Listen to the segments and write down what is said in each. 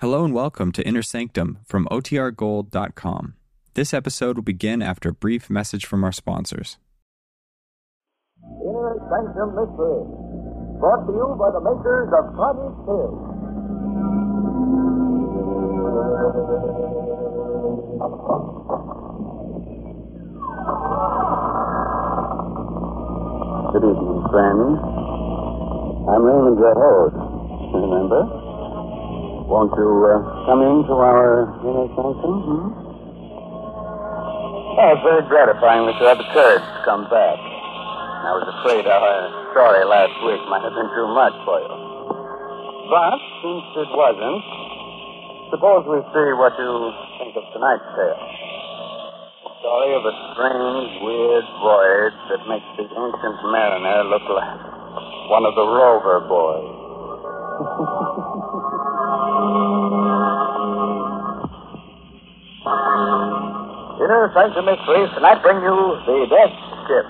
Hello and welcome to Inner Sanctum from OTRGold.com. This episode will begin after a brief message from our sponsors. Inner Sanctum Mystery, brought to you by the makers of Cottage Hill. Good evening, friends. I'm Raymond, your host. Remember? Won't you uh, come into our inner sanctum? Hmm? Oh, it's very gratifying that you had the courage to come back. I was afraid our story last week might have been too much for you. But since it wasn't, suppose we see what you think of tonight's tale. The story of a strange, weird voyage that makes the ancient mariner look like one of the rover boys. Inner Sanctum Mysteries tonight bring you The Death Ship,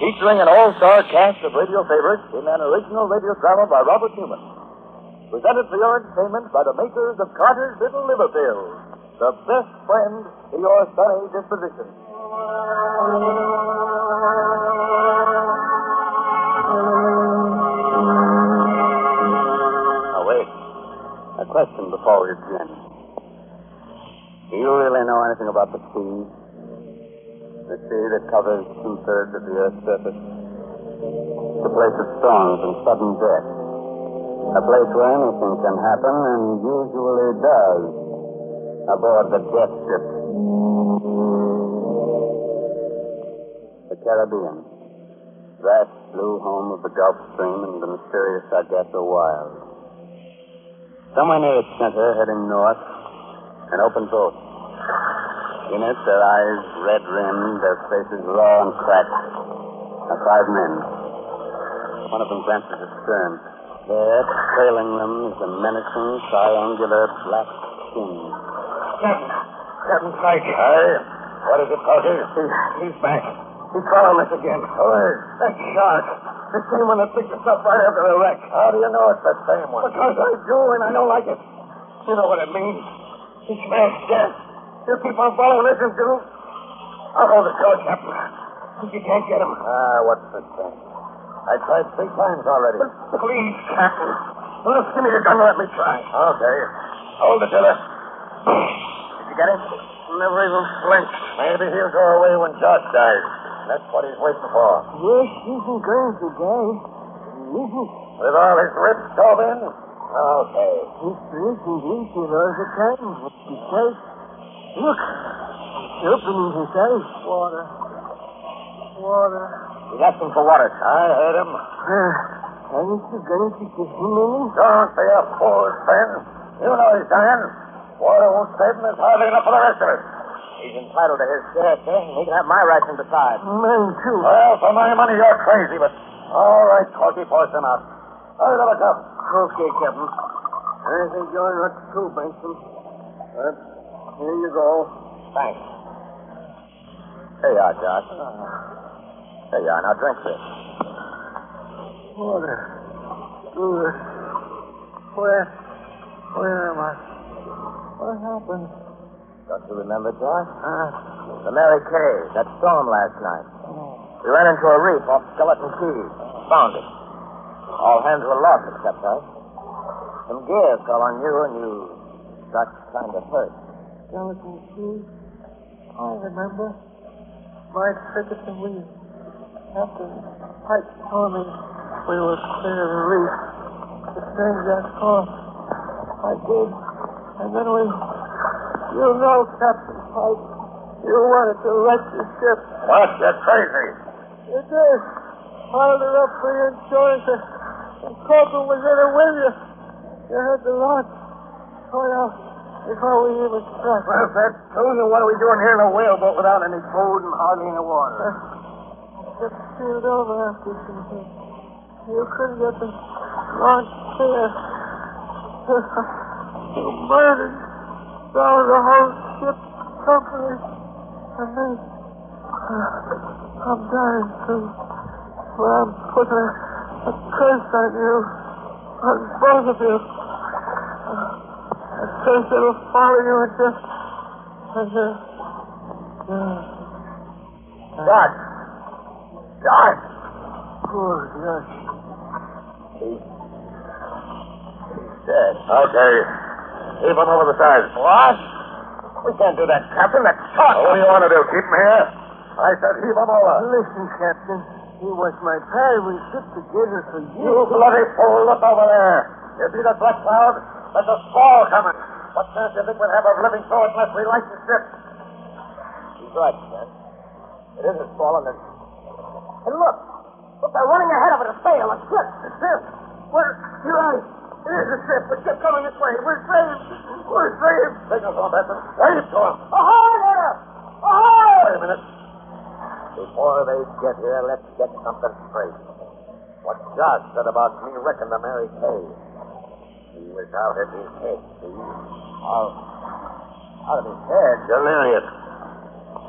featuring an all-star cast of radio favorites in an original radio drama by Robert Newman. Presented for your entertainment by the makers of Carter's Little Liver Pill, the best friend to your sunny disposition. Now, wait. A question before we begin. Do you really know anything about the sea? The sea that covers two thirds of the Earth's surface? It's a place of storms and sudden death. A place where anything can happen, and usually does, aboard the death ship. The Caribbean. Vast blue home of the Gulf Stream and the mysterious Sargasso Wild. Somewhere near its center, heading north, an open boat. In it, their eyes red rimmed, their faces raw and cracked, are five men. One of them glances astern. There, trailing them, is a menacing, triangular black skin. Captain, Captain Pike. Hey, what is it, Pokey? he's back. He's following us again. Who is? That shark. The same one that picked us up right after the wreck. How do you know it's the same one? Because I do, and I don't like it. You know what it means. He smells death. You keep on following us and do. I'll hold the door, Captain. If you can't get him. Ah, what's the sense? I tried three times already. Please, Captain. Well, give me the gun and let me try. Okay. Hold the tiller. Did you get him? Never even flinched. Maybe he'll go away when Josh dies. That's what he's waiting for. Yes, isn't going to die. Isn't. With all his ribs stove in? Okay. It's drinking into all the time. Besides, look, it's opening his eyes. Water. Water. He's asking for water. I heard him. Uh, haven't you going to give him any? Don't be a fool. You know he's dying. Water won't save him. There's hardly enough for the rest of us. He's entitled to his share, sir. He can have my ration besides. Mine, too. Well, for my money, you're crazy, but... All right, Corky, force him out. Hurry, little cup. Okay, Captain. I think you're not too, Benson. But here you go. Thanks. Here you are, Josh. There you are. Now drink this. Water. Good. Where? Where am I? What happened? Don't you remember, Josh? Ah, The Mary Kay, that storm last night. We ran into a reef off Skeleton Key. Found it. All hands were lost except us. Some gear fell on you and you got kind of hurt. skeleton key. I remember. My ticket and we, Captain Pike told me we were clear of the reef. To change that course. I did. And then we, you know, Captain Pike, you wanted to wreck the ship. What? You're crazy. You did. Piled her up for your insurance and, Corporal was in it with you. You had the launch. Caught out before we even struck. Well, if that's true, then what are we doing here in a whaleboat without any food and hardly any water? Just peeled over after some You couldn't get the launch clear. You murdered down the whole ship company. And then uh, I'm dying too. Well, I'm putting a, a curse on you, on both of you. Uh, I Because it'll follow you into... into... Uh, Doc! Doc! poor Josh. He's dead. Okay. Heave him over the side. What? We can't do that, Captain. That's shot. What do you want to do? Keep him here? I said heave him over. Listen, Captain. He was my pal. We stood together for years. You bloody fool, look over there. You see that black cloud? There's a squall coming. What chance do you think we'll have of living through it unless we light the ship? He's right, man. It is a squall, and it's... And look! Look, they're running ahead of it, a sail, a ship. A ship. We're... You're right. It is a ship. A ship coming this way. We're saved. We're saved. Signal him, Benson. Wave to him. Ahoy there! Ahoy! Wait a minute. Before they get here, let's get something straight. What Josh said about me wrecking the Mary Kay. He was out of his head, see? Out, out of his head? Delirious.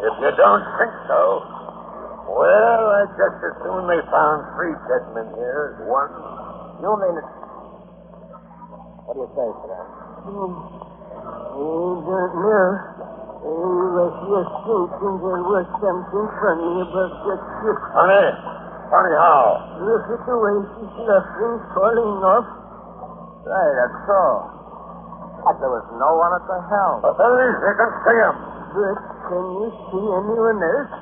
If you don't think so, well, I just as soon they found three dead men here as one. You mean it? What do you say, Sam? Hmm. I don't know. I was just thinking there was something funny about that ship. Funny? Funny how? Look at the way she's luffing, falling off. Right, that's so. But there was no one at the helm. But there is. You can see him. But can you see anyone else?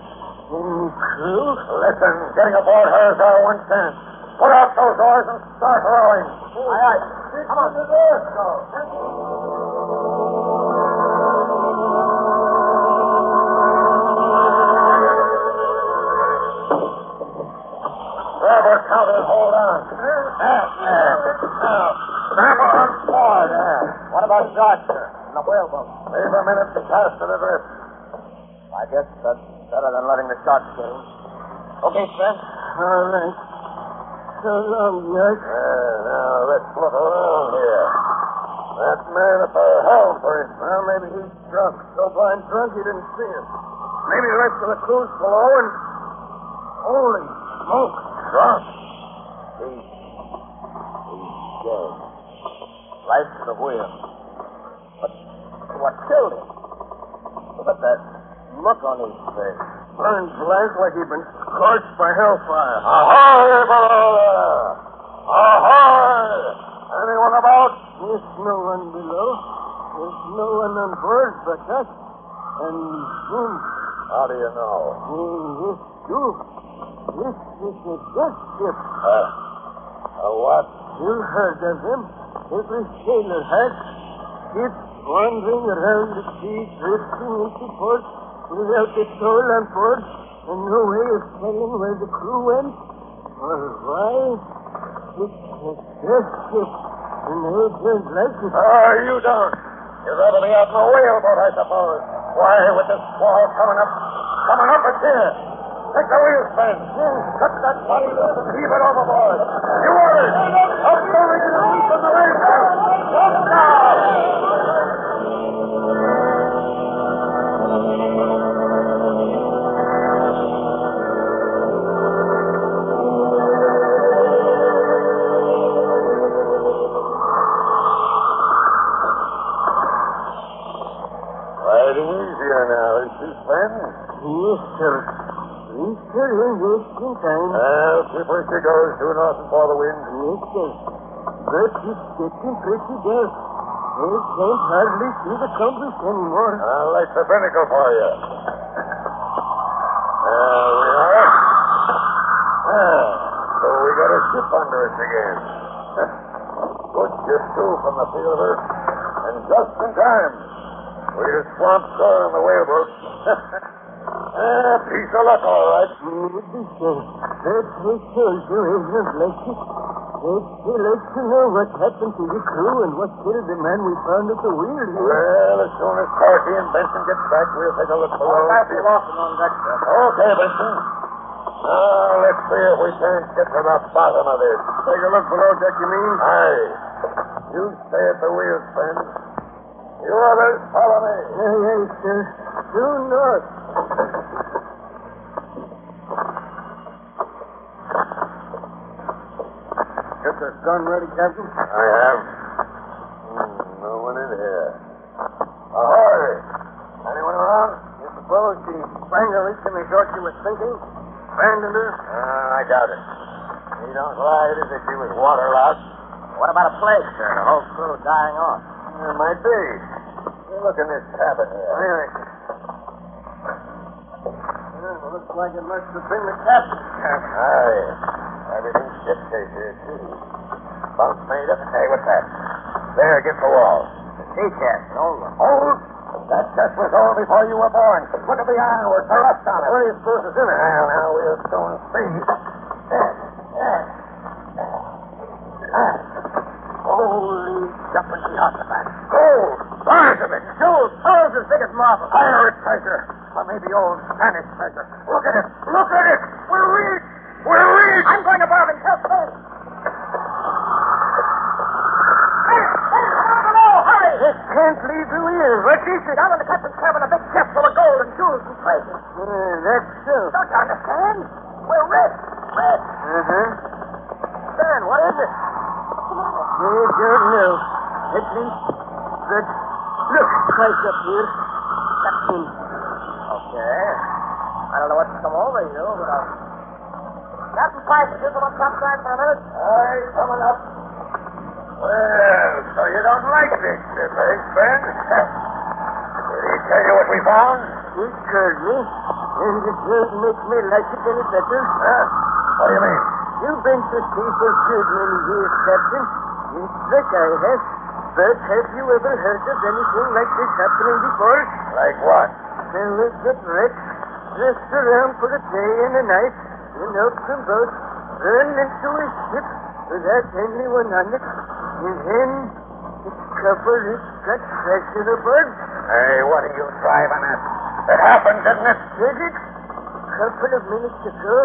Any crew? Listen, getting aboard her is our one chance. Put out those oars and start rowing. Aye, aye. Come on. Minute to cast it. I guess that's better than letting the sharks get him. Okay, Sven. All right. So long, Josh. Uh, yeah, now let's look around here. That man at the helm, for instance. Well, maybe he's drunk. So blind drunk he didn't see us. Maybe the rest of the crew's below and... Holy smoke. Drunk. He's, he's dead. Right to the wheel. But what killed him? Look at that look on his face. Burned blank like he'd been scorched by hellfire. Ahoy, below there! Ahoy! Anyone about? There's no one below. There's no one on board but us. And him. How do you know? This too. This is a death ship. Uh, a what? You heard of them. Every sailor has. Ships wandering around the sea, drifting into port without the soul on board, and no way of telling where the crew went or why. It's a death ship, and they like it. Oh, you don't. You'd rather be out in a whaleboat, I suppose. Why, with this squall coming up, coming up, it's here. Take the wheel, Sven. Cut that body loose and heave it overboard. You orders. Up the rig and the. Up now. Time. Well, keep where she goes, due north and for the wind. Yes, sir. But it's getting pretty dark. I can't hardly see the compass anymore. I'll light the binnacle for you. There we are. Ah, so we got a ship under us again. Good ship, too, from the feel of her. And just in time. We'd have swamped shore on the whaleboat. Ah, piece of luck, all right. Maybe so. But I told you I don't like it. I'd still like to know what happened to the crew and what killed the man we found at the wheel here. Well, as soon as Parky and Benson get back, we'll take a look below. on deck, sir. Okay, Benson. Now, let's see if we can't get to the bottom of this. Take a look below deck, you mean? Aye. You stay at the wheel, Sven. You others follow me. Aye, aye, sir. Due north. a gun ready, Captain? I have. Hmm, no one in here. Ahoy! Anyone around? Is the fellow she strangled in the short she was thinking? Abandoned eh? her? Uh, I doubt it. You don't lie, it is if she was waterlogged. What about a plague, sir? The whole crew dying off. It might be. You look in this cabin here. Yeah, looks like it must have been the captain. Aye. Everything's shipshape here, too. Bunk made up. Hey, what's that? There against the wall. The sea chest, an old one. Old? That chest was old before you were born. Look at the ironwork, the rust on it. What do you suppose is in it? Well, now we'll soon see. There, there. Ah. Holy jumping Jehoshaphat. Gold! Bars of it! Jewels, pearls as big as marble. Pirate treasure! Or maybe old Spanish treasure. Look at it! Look at it! We're rich! We're rich! I'm going to Barb and tell Stone. Hey, hey, down below, hurry! Can't leave you here. What is it? Down in the captain's cabin, a big chest full of gold and jewels and treasure. Uh, that's so. Don't you understand? We're rich, rich. Uh-huh. Stan, what is it? I don't know. At least, but look, twice up here. Captain. Okay. I don't know what's come over you, know, but I'll... Captain Price, you come on top side for a minute. Aye, coming up. Well, so you don't like this ship, eh, Ben? Did he tell you what we found? He told me, and it doesn't make me like it any better. Huh? What do you mean? You've been to sea for good many years, Captain. Yes, like I have. But have you ever heard of anything like this happening before? Like what? Fellas get wrecked, dressed around for a day and a night, in open boats, run into a ship without anyone on it, and then discover it's got treasure aboard. Hey, what are you driving at? It happened, didn't it? Did it? Couple of minutes ago,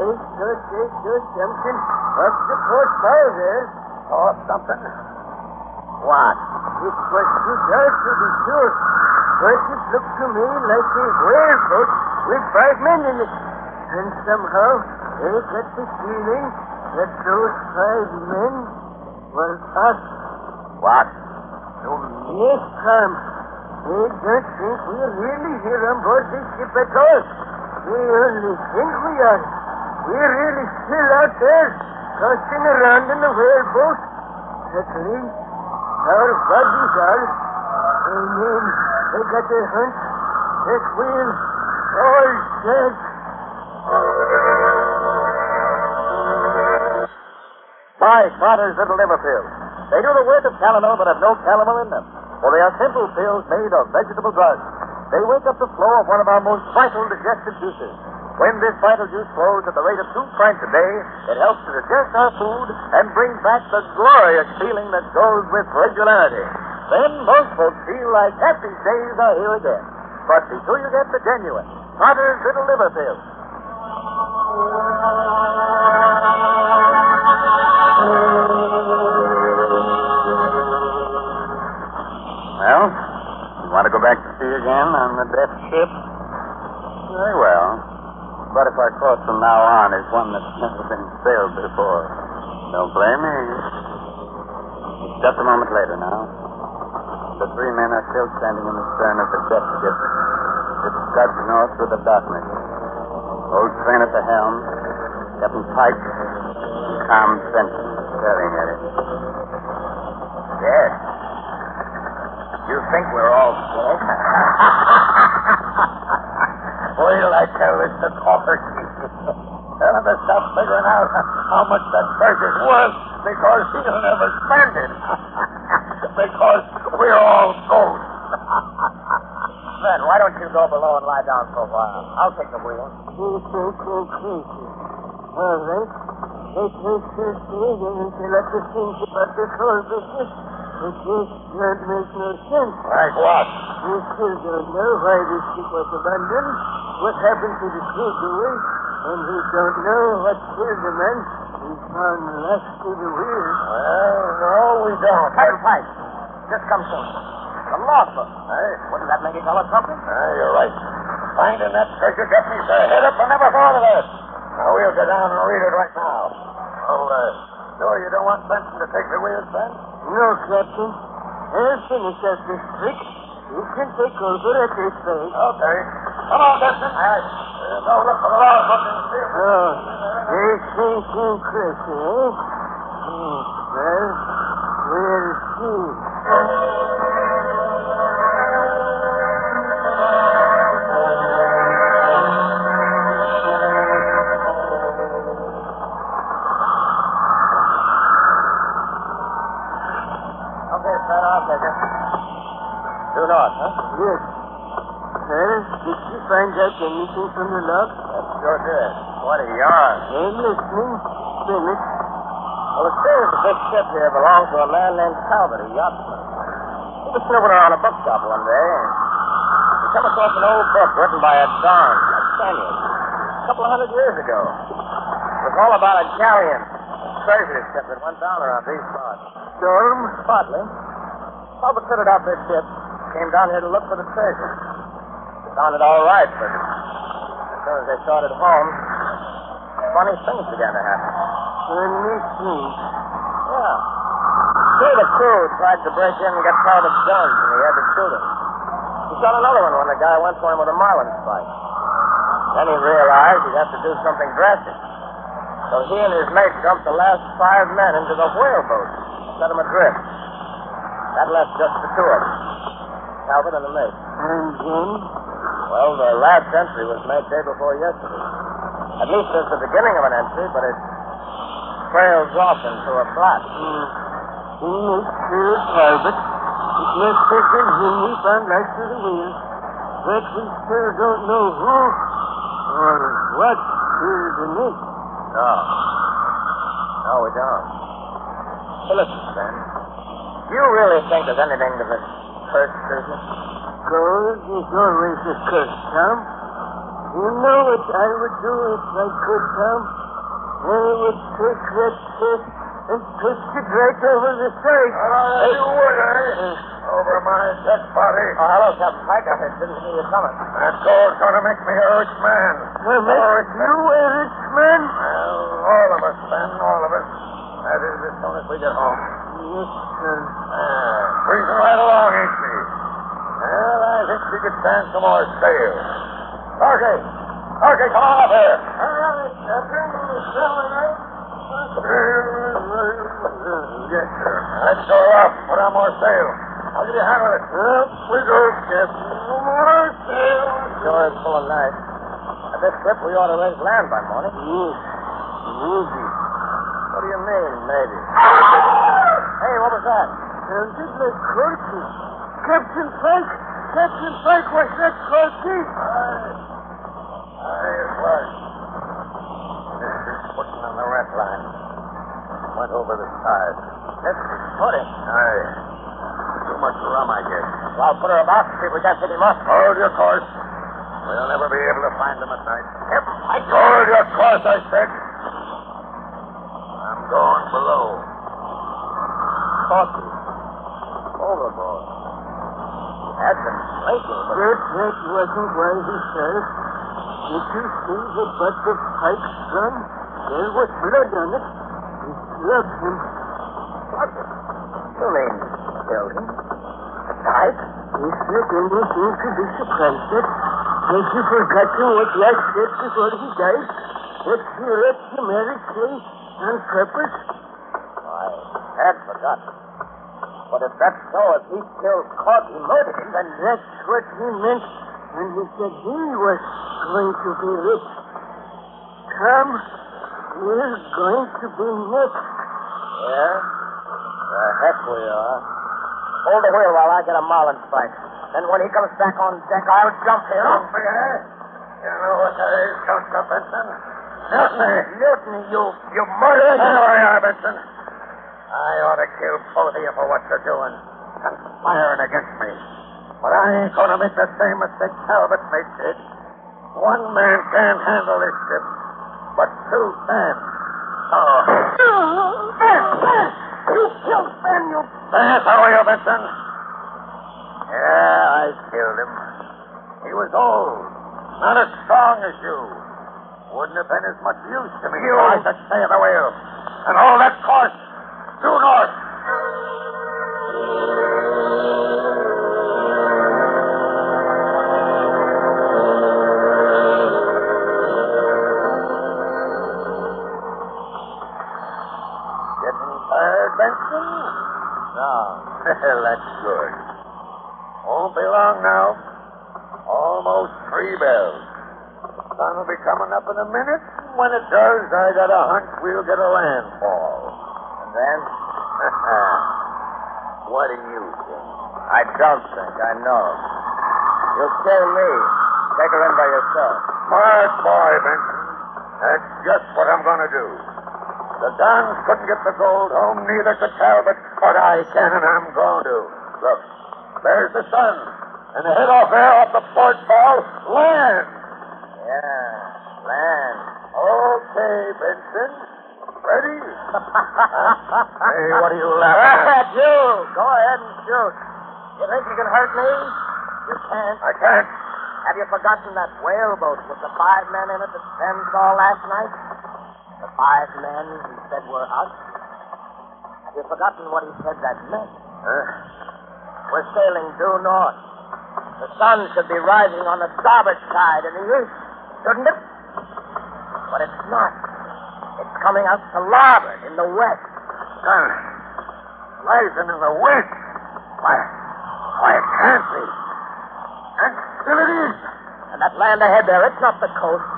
they saw, they saw something off the port bow there. Or something? What? It was too dark to be sure, but it looked to me like a whaleboat with five men in it. And somehow, they got the feeling that those five men were us. What? Yes, Tom. They don't think we're really here on board this ship at all. They only think we are. We're really still out there, tossing around in the whaleboat. At least, our bodies are. And then they got a hunch that we're all dead. Buy Carter's Little Liver Pills. They do the work of calomel, but have no calomel in them. For they are simple pills made of vegetable drugs. They wake up the flow of one of our most vital digestive juices. When this vital juice flows at the rate of two pints a day, it helps to digest our food and brings back the glorious feeling that goes with regularity. Then most folks feel like happy days are here again. But be sure you get the genuine Carter's Little Liver Pills. Well, you want to go back to sea again on the death ship? Very well. But if our course from now on is one that's never been sailed before, don't blame me. It's just a moment later now. The three men are still standing in the stern of the death ship. It scuds north through the darkness. Old Train at the helm, Captain Pike, calm Benson staring at it. Yes. You think we're all dead? Wait till I tell this to Coffee. Tell him to stop figuring out how much that treasure's worth because he'll never spend it. because we're all ghosts. Fred, why don't you go below and lie down for a while? I'll take the wheel. You think we're crazy. All right. It takes us days until I to think about this whole business. It just don't make no sense. Like what? We still don't know why this ship was abandoned, what happened to the crew and we don't know what killed the man we found last to the wheel. Well, no, we don't. Captain Pike, just come soon. The logbook. Hey, Wouldn't that make you tell us something? Ah, you're right. Finding that treasure got me so head up I never thought of that. Now we'll go down and read it right now. Oh, uh, sure you don't want Benson to take the wheel, Ben? No, Captain. I'll finish up this trick. You can take over at this place. Okay. Come on, Benson. All right. Go look for the logbook and see if Oh, there's St. St. Chris, eh? Hmm, well, we'll see. Yes. Well, did you find out anything from the log? That sure did. What a yarn. I'm listening. Bennett. Well, it seems the big ship here belonged to a man named Talbot, a yachtsman. He was snooping around a bookshop one day, and he came across an old book written by a Don, a Spaniard, a couple of hundred years ago. It was all about a galleon, a treasure ship that went down around these parts. Storm? Partly. Talbot fitted out this ship, came down here to look for the treasure. He found it all right, but as soon as they started home, funny things began to happen. Anything. Yeah. Two of the crew tried to break in and get Talbot's guns, and he had to shoot him. He shot another one when the guy went for him with a marlin spike. Then he realized he'd have to do something drastic. So he and his mate dumped the last five men into the whaleboat, set them adrift. That left just the two of them, Talbot and the mate. And then? Well, the last entry was made day before yesterday. At least there's the beginning of an entry, but it trails off into a blot. Hmm. He makes sure Talbot. It been him we found right through the wheel. But we still don't know who or what killed the. No. No, we don't. Hey, listen, Ben. Do you really think there's anything to this business? Gold is always a curse, Tom. You know what I would do if I could, Tom? I would take that chest and twist it right over the side. Ah, you would, eh? Over my dead body. Oh, hello, Captain Pike. I didn't see you coming. That gold's gonna make me a rich man. Well, Oh, make it's you a rich man? Well, all of us, Ben, all of us. That is, as soon as we get home. Yes, sir. Ah, cruising right along, ain't she? Well, I think we could stand some more sail. Okay. Okay, come on up here. All right, Captain. Showing up. Yes, sir. Let's go up. Put on more sail. How did you handle it? Up we go, Captain. More sail. Sure is full of night. At this trip, we ought to raise land by morning. Mm-hmm. Yes. Maybe. What do you mean, maybe? Ah! Hey, what was that? Sounded like Corky. Captain Pike. Captain Pike, was that Corky? Aye, it was. This is putting on the rat line. Went over the side. This is footing. Aye. Too much rum, I guess. Well, put her about. See if we can't pick him up. Hold your course. We'll never be able to find them at night. Captain Pike. Hold your course, I said. I'm going below. Corky. Overboard. Had been blinking, but That, wasn't why he fell. Did you see the butt of Pike's gun? There was blood on it. He clubbed him. what? You mean him? Pike? Is there anything to be surprised at? Has he forgotten what Lash said before he died? That he let the Mary say on purpose? I had forgotten. But if that's so, if he killed Corky, murdered him, then And that's what he meant when he said he was going to be rich. Tom, we're going to be next. Yeah? The heck we are. Hold the wheel while I get a marlin spike. Then when he comes back on deck, I'll jump him. Don't be, eh? You know what that is, don't Benson? Mutiny. Mutiny, you, you murderer. There we are, Benson. I ought to kill both of you for what you're doing. Conspiring against me. But I ain't going to make the same mistake Talbot made did. One man can't handle this ship, but two can. Oh. You killed Ben, you... How are you, Benson? Yeah, I killed him. He was old, not as strong as you. Wouldn't have been as much use to me if I could stay at the wheel. And all that course I don't think. I know. You'll kill me. Take her in by yourself. Smart boy, Benson. That's just what I'm going to do. The Dons couldn't get the gold home, neither could Talbot, but I can, and I'm going to. Look, there's the sun. And the head off there, off the port bow, land. Yeah, land. Okay, Benson. Ready? hey, what are you laughing at? you! Go ahead and shoot. You think you can hurt me? You can't. I can't. Have you forgotten that whaleboat with the five men in it that Ben saw last night? The five men he said were us? Have you forgotten what he said that meant? Huh? We're sailing due north. The sun should be rising on the starboard side in the east, shouldn't it? But it's not. It's coming out to larboard in the west. Sun. Rising in the west. Why, why, it can't be. And still it is. And that land ahead there, it's not the coast.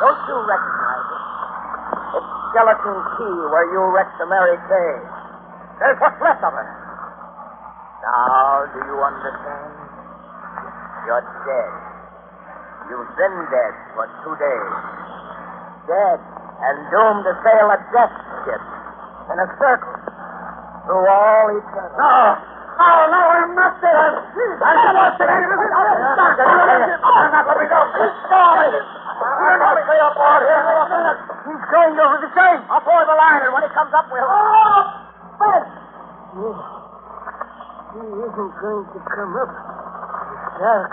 Don't you recognize it? It's Skeleton Key where you wrecked the Mary Kay. There's what's left of it. Now, do you understand? You're dead. You've been dead for two days. Dead and doomed to sail a death ship in a circle through all eternity. No. No, no, I'm not dead. I'm, I'm not dead. I'm not let me go. Stop it. I'm not stay up out here. He's going over the same. I'll pour the line, and when he comes up, we'll. Oh, Ben! He isn't going to come up. It's dark,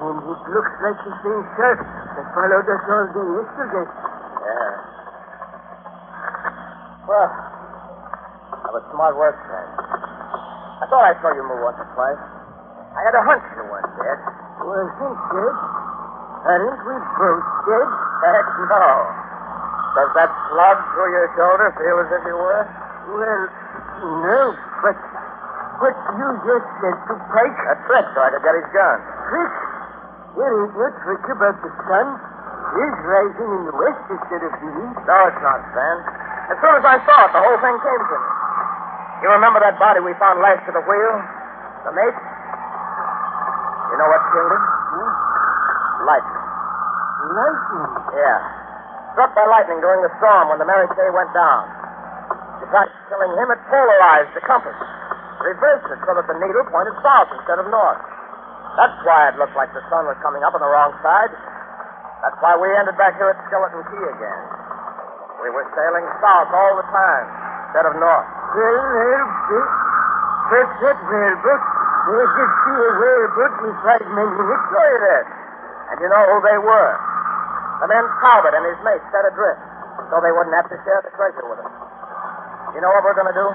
and it looks like the same shark that followed us all day yesterday. Yeah. Well, that was smart work, Fred. I thought I saw you move once or twice. I had a hunch you weren't dead. Wasn't dead? Aren't we both dead? Heck no. Does that slug through your shoulder feel as if you were? Well, no, but what you just said to Pike, A trick so I could get his gun. trick. There ain't no trick about the sun. It's rising in the west instead of the east. No, it's not, Stan. As soon as I saw it, the whole thing came to me. You remember that body we found lashed to the wheel? The mate? You know what killed him? Lightning. Lightning. Yeah. Struck by lightning during the storm when the Mary Kay went down. Besides killing him, it polarized the compass. Reversed it so that the needle pointed south instead of north. That's why it looked like the sun was coming up on the wrong side. That's why we ended back here at Skeleton Key again. We were sailing south all the time instead of north. Well, well, but, but that whaleboat, there could be a whaleboat with five men in it. Sure you did. And you know who they were. The men Talbot and his mate set adrift so they wouldn't have to share the treasure with us. You know what we're going to do?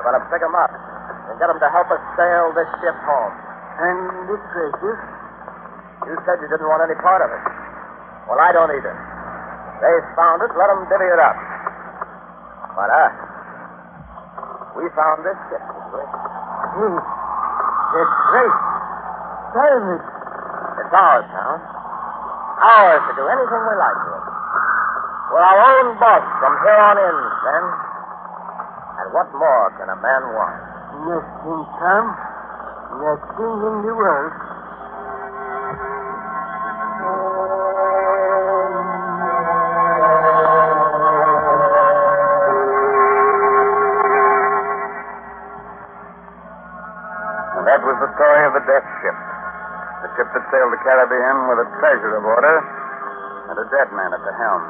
We're going to pick them up and get them to help us sail this ship home. And the treasure? You said you didn't want any part of it. Well, I don't either. They found it, let them divvy it up. But us, we found this ship, didn't we? Hmm. Hey, that's It's ours now. Ours to do anything we like with. We're our own boss from here on in, then. And what more can a man want? Nothing, Tom. Nothing in the world. The death ship. The ship that sailed the Caribbean with a treasure aboard her and a dead man at the helm.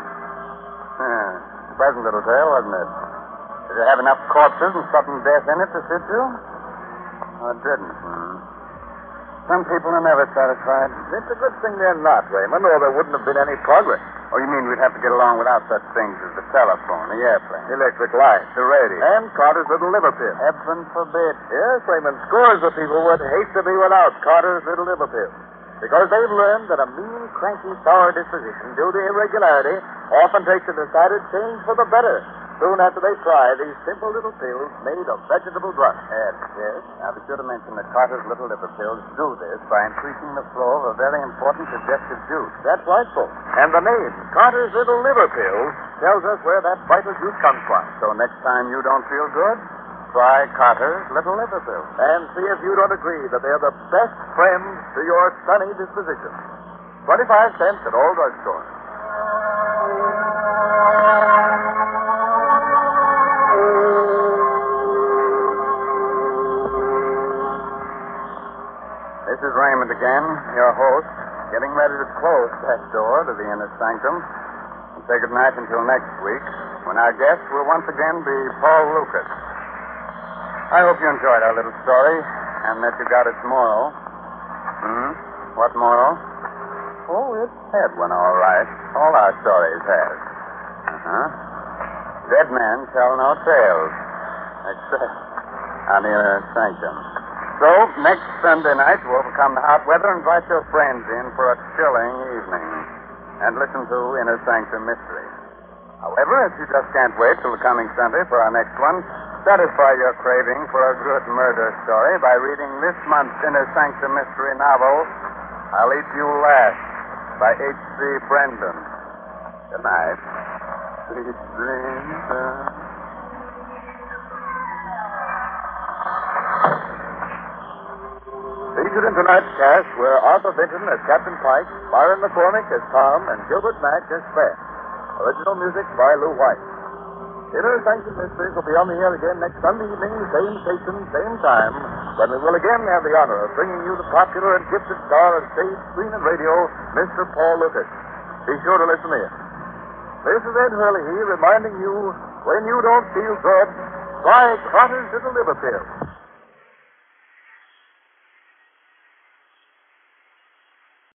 Yeah, pleasant little tale, wasn't it? Did it have enough corpses and sudden death in it to suit you? It didn't. Hmm. Some people are never satisfied. It's a good thing they're not, Raymond, or there wouldn't have been any progress. Oh, you mean we'd have to get along without such things as the telephone, the airplane, the electric light, the radio, and Carter's little liver pill. Heaven forbid. Yes, Raymond. Scores of people would hate to be without Carter's little liver pill. Because they've learned that a mean, cranky, sour disposition due to irregularity often takes a decided change for the better. Soon after they try these simple little pills made of vegetable drugs. Ed, yes. Now be sure to mention that Carter's little liver pills do this by increasing the flow of a very important digestive juice. That's right, folks. And the name, Carter's Little Liver Pills, tells us where that vital juice comes from. So next time you don't feel good, try Carter's little liver pills. And see if you don't agree that they're the best friends to your sunny disposition. 25 cents at all drugstores. Your host, getting ready to close that door to the inner sanctum and say goodnight until next week, when our guest will once again be Paul Lukas. I hope you enjoyed our little story and that you got its moral. Hmm? What moral? Oh, it had one, all right. All our stories have. Uh-huh. Dead men tell no tales, except on the inner sanctum. So, next Sunday night, to overcome the hot weather, and invite your friends in for a chilling evening and listen to Inner Sanctum Mystery. However, if you just can't wait till the coming Sunday for our next one, satisfy your craving for a good murder story by reading this month's Inner Sanctum Mystery novel, I'll Eat You Last, by H.C. Branson. Good night. Sweet dreams. Featured in tonight's cast were Arthur Vinton as Captain Pike, Myron McCormick as Tom, and Gilbert Mack as Fred. Original music by Lou White. Inner Sanctum Mysteries will be on the air again next Sunday evening, same station, same time, when we will again have the honor of bringing you the popular and gifted star of stage, screen, and radio, Mr. Paul Lukas. Be sure to listen in. This is Ed Herlihy reminding you, when you don't feel good, try Carter's Little Liver Pill.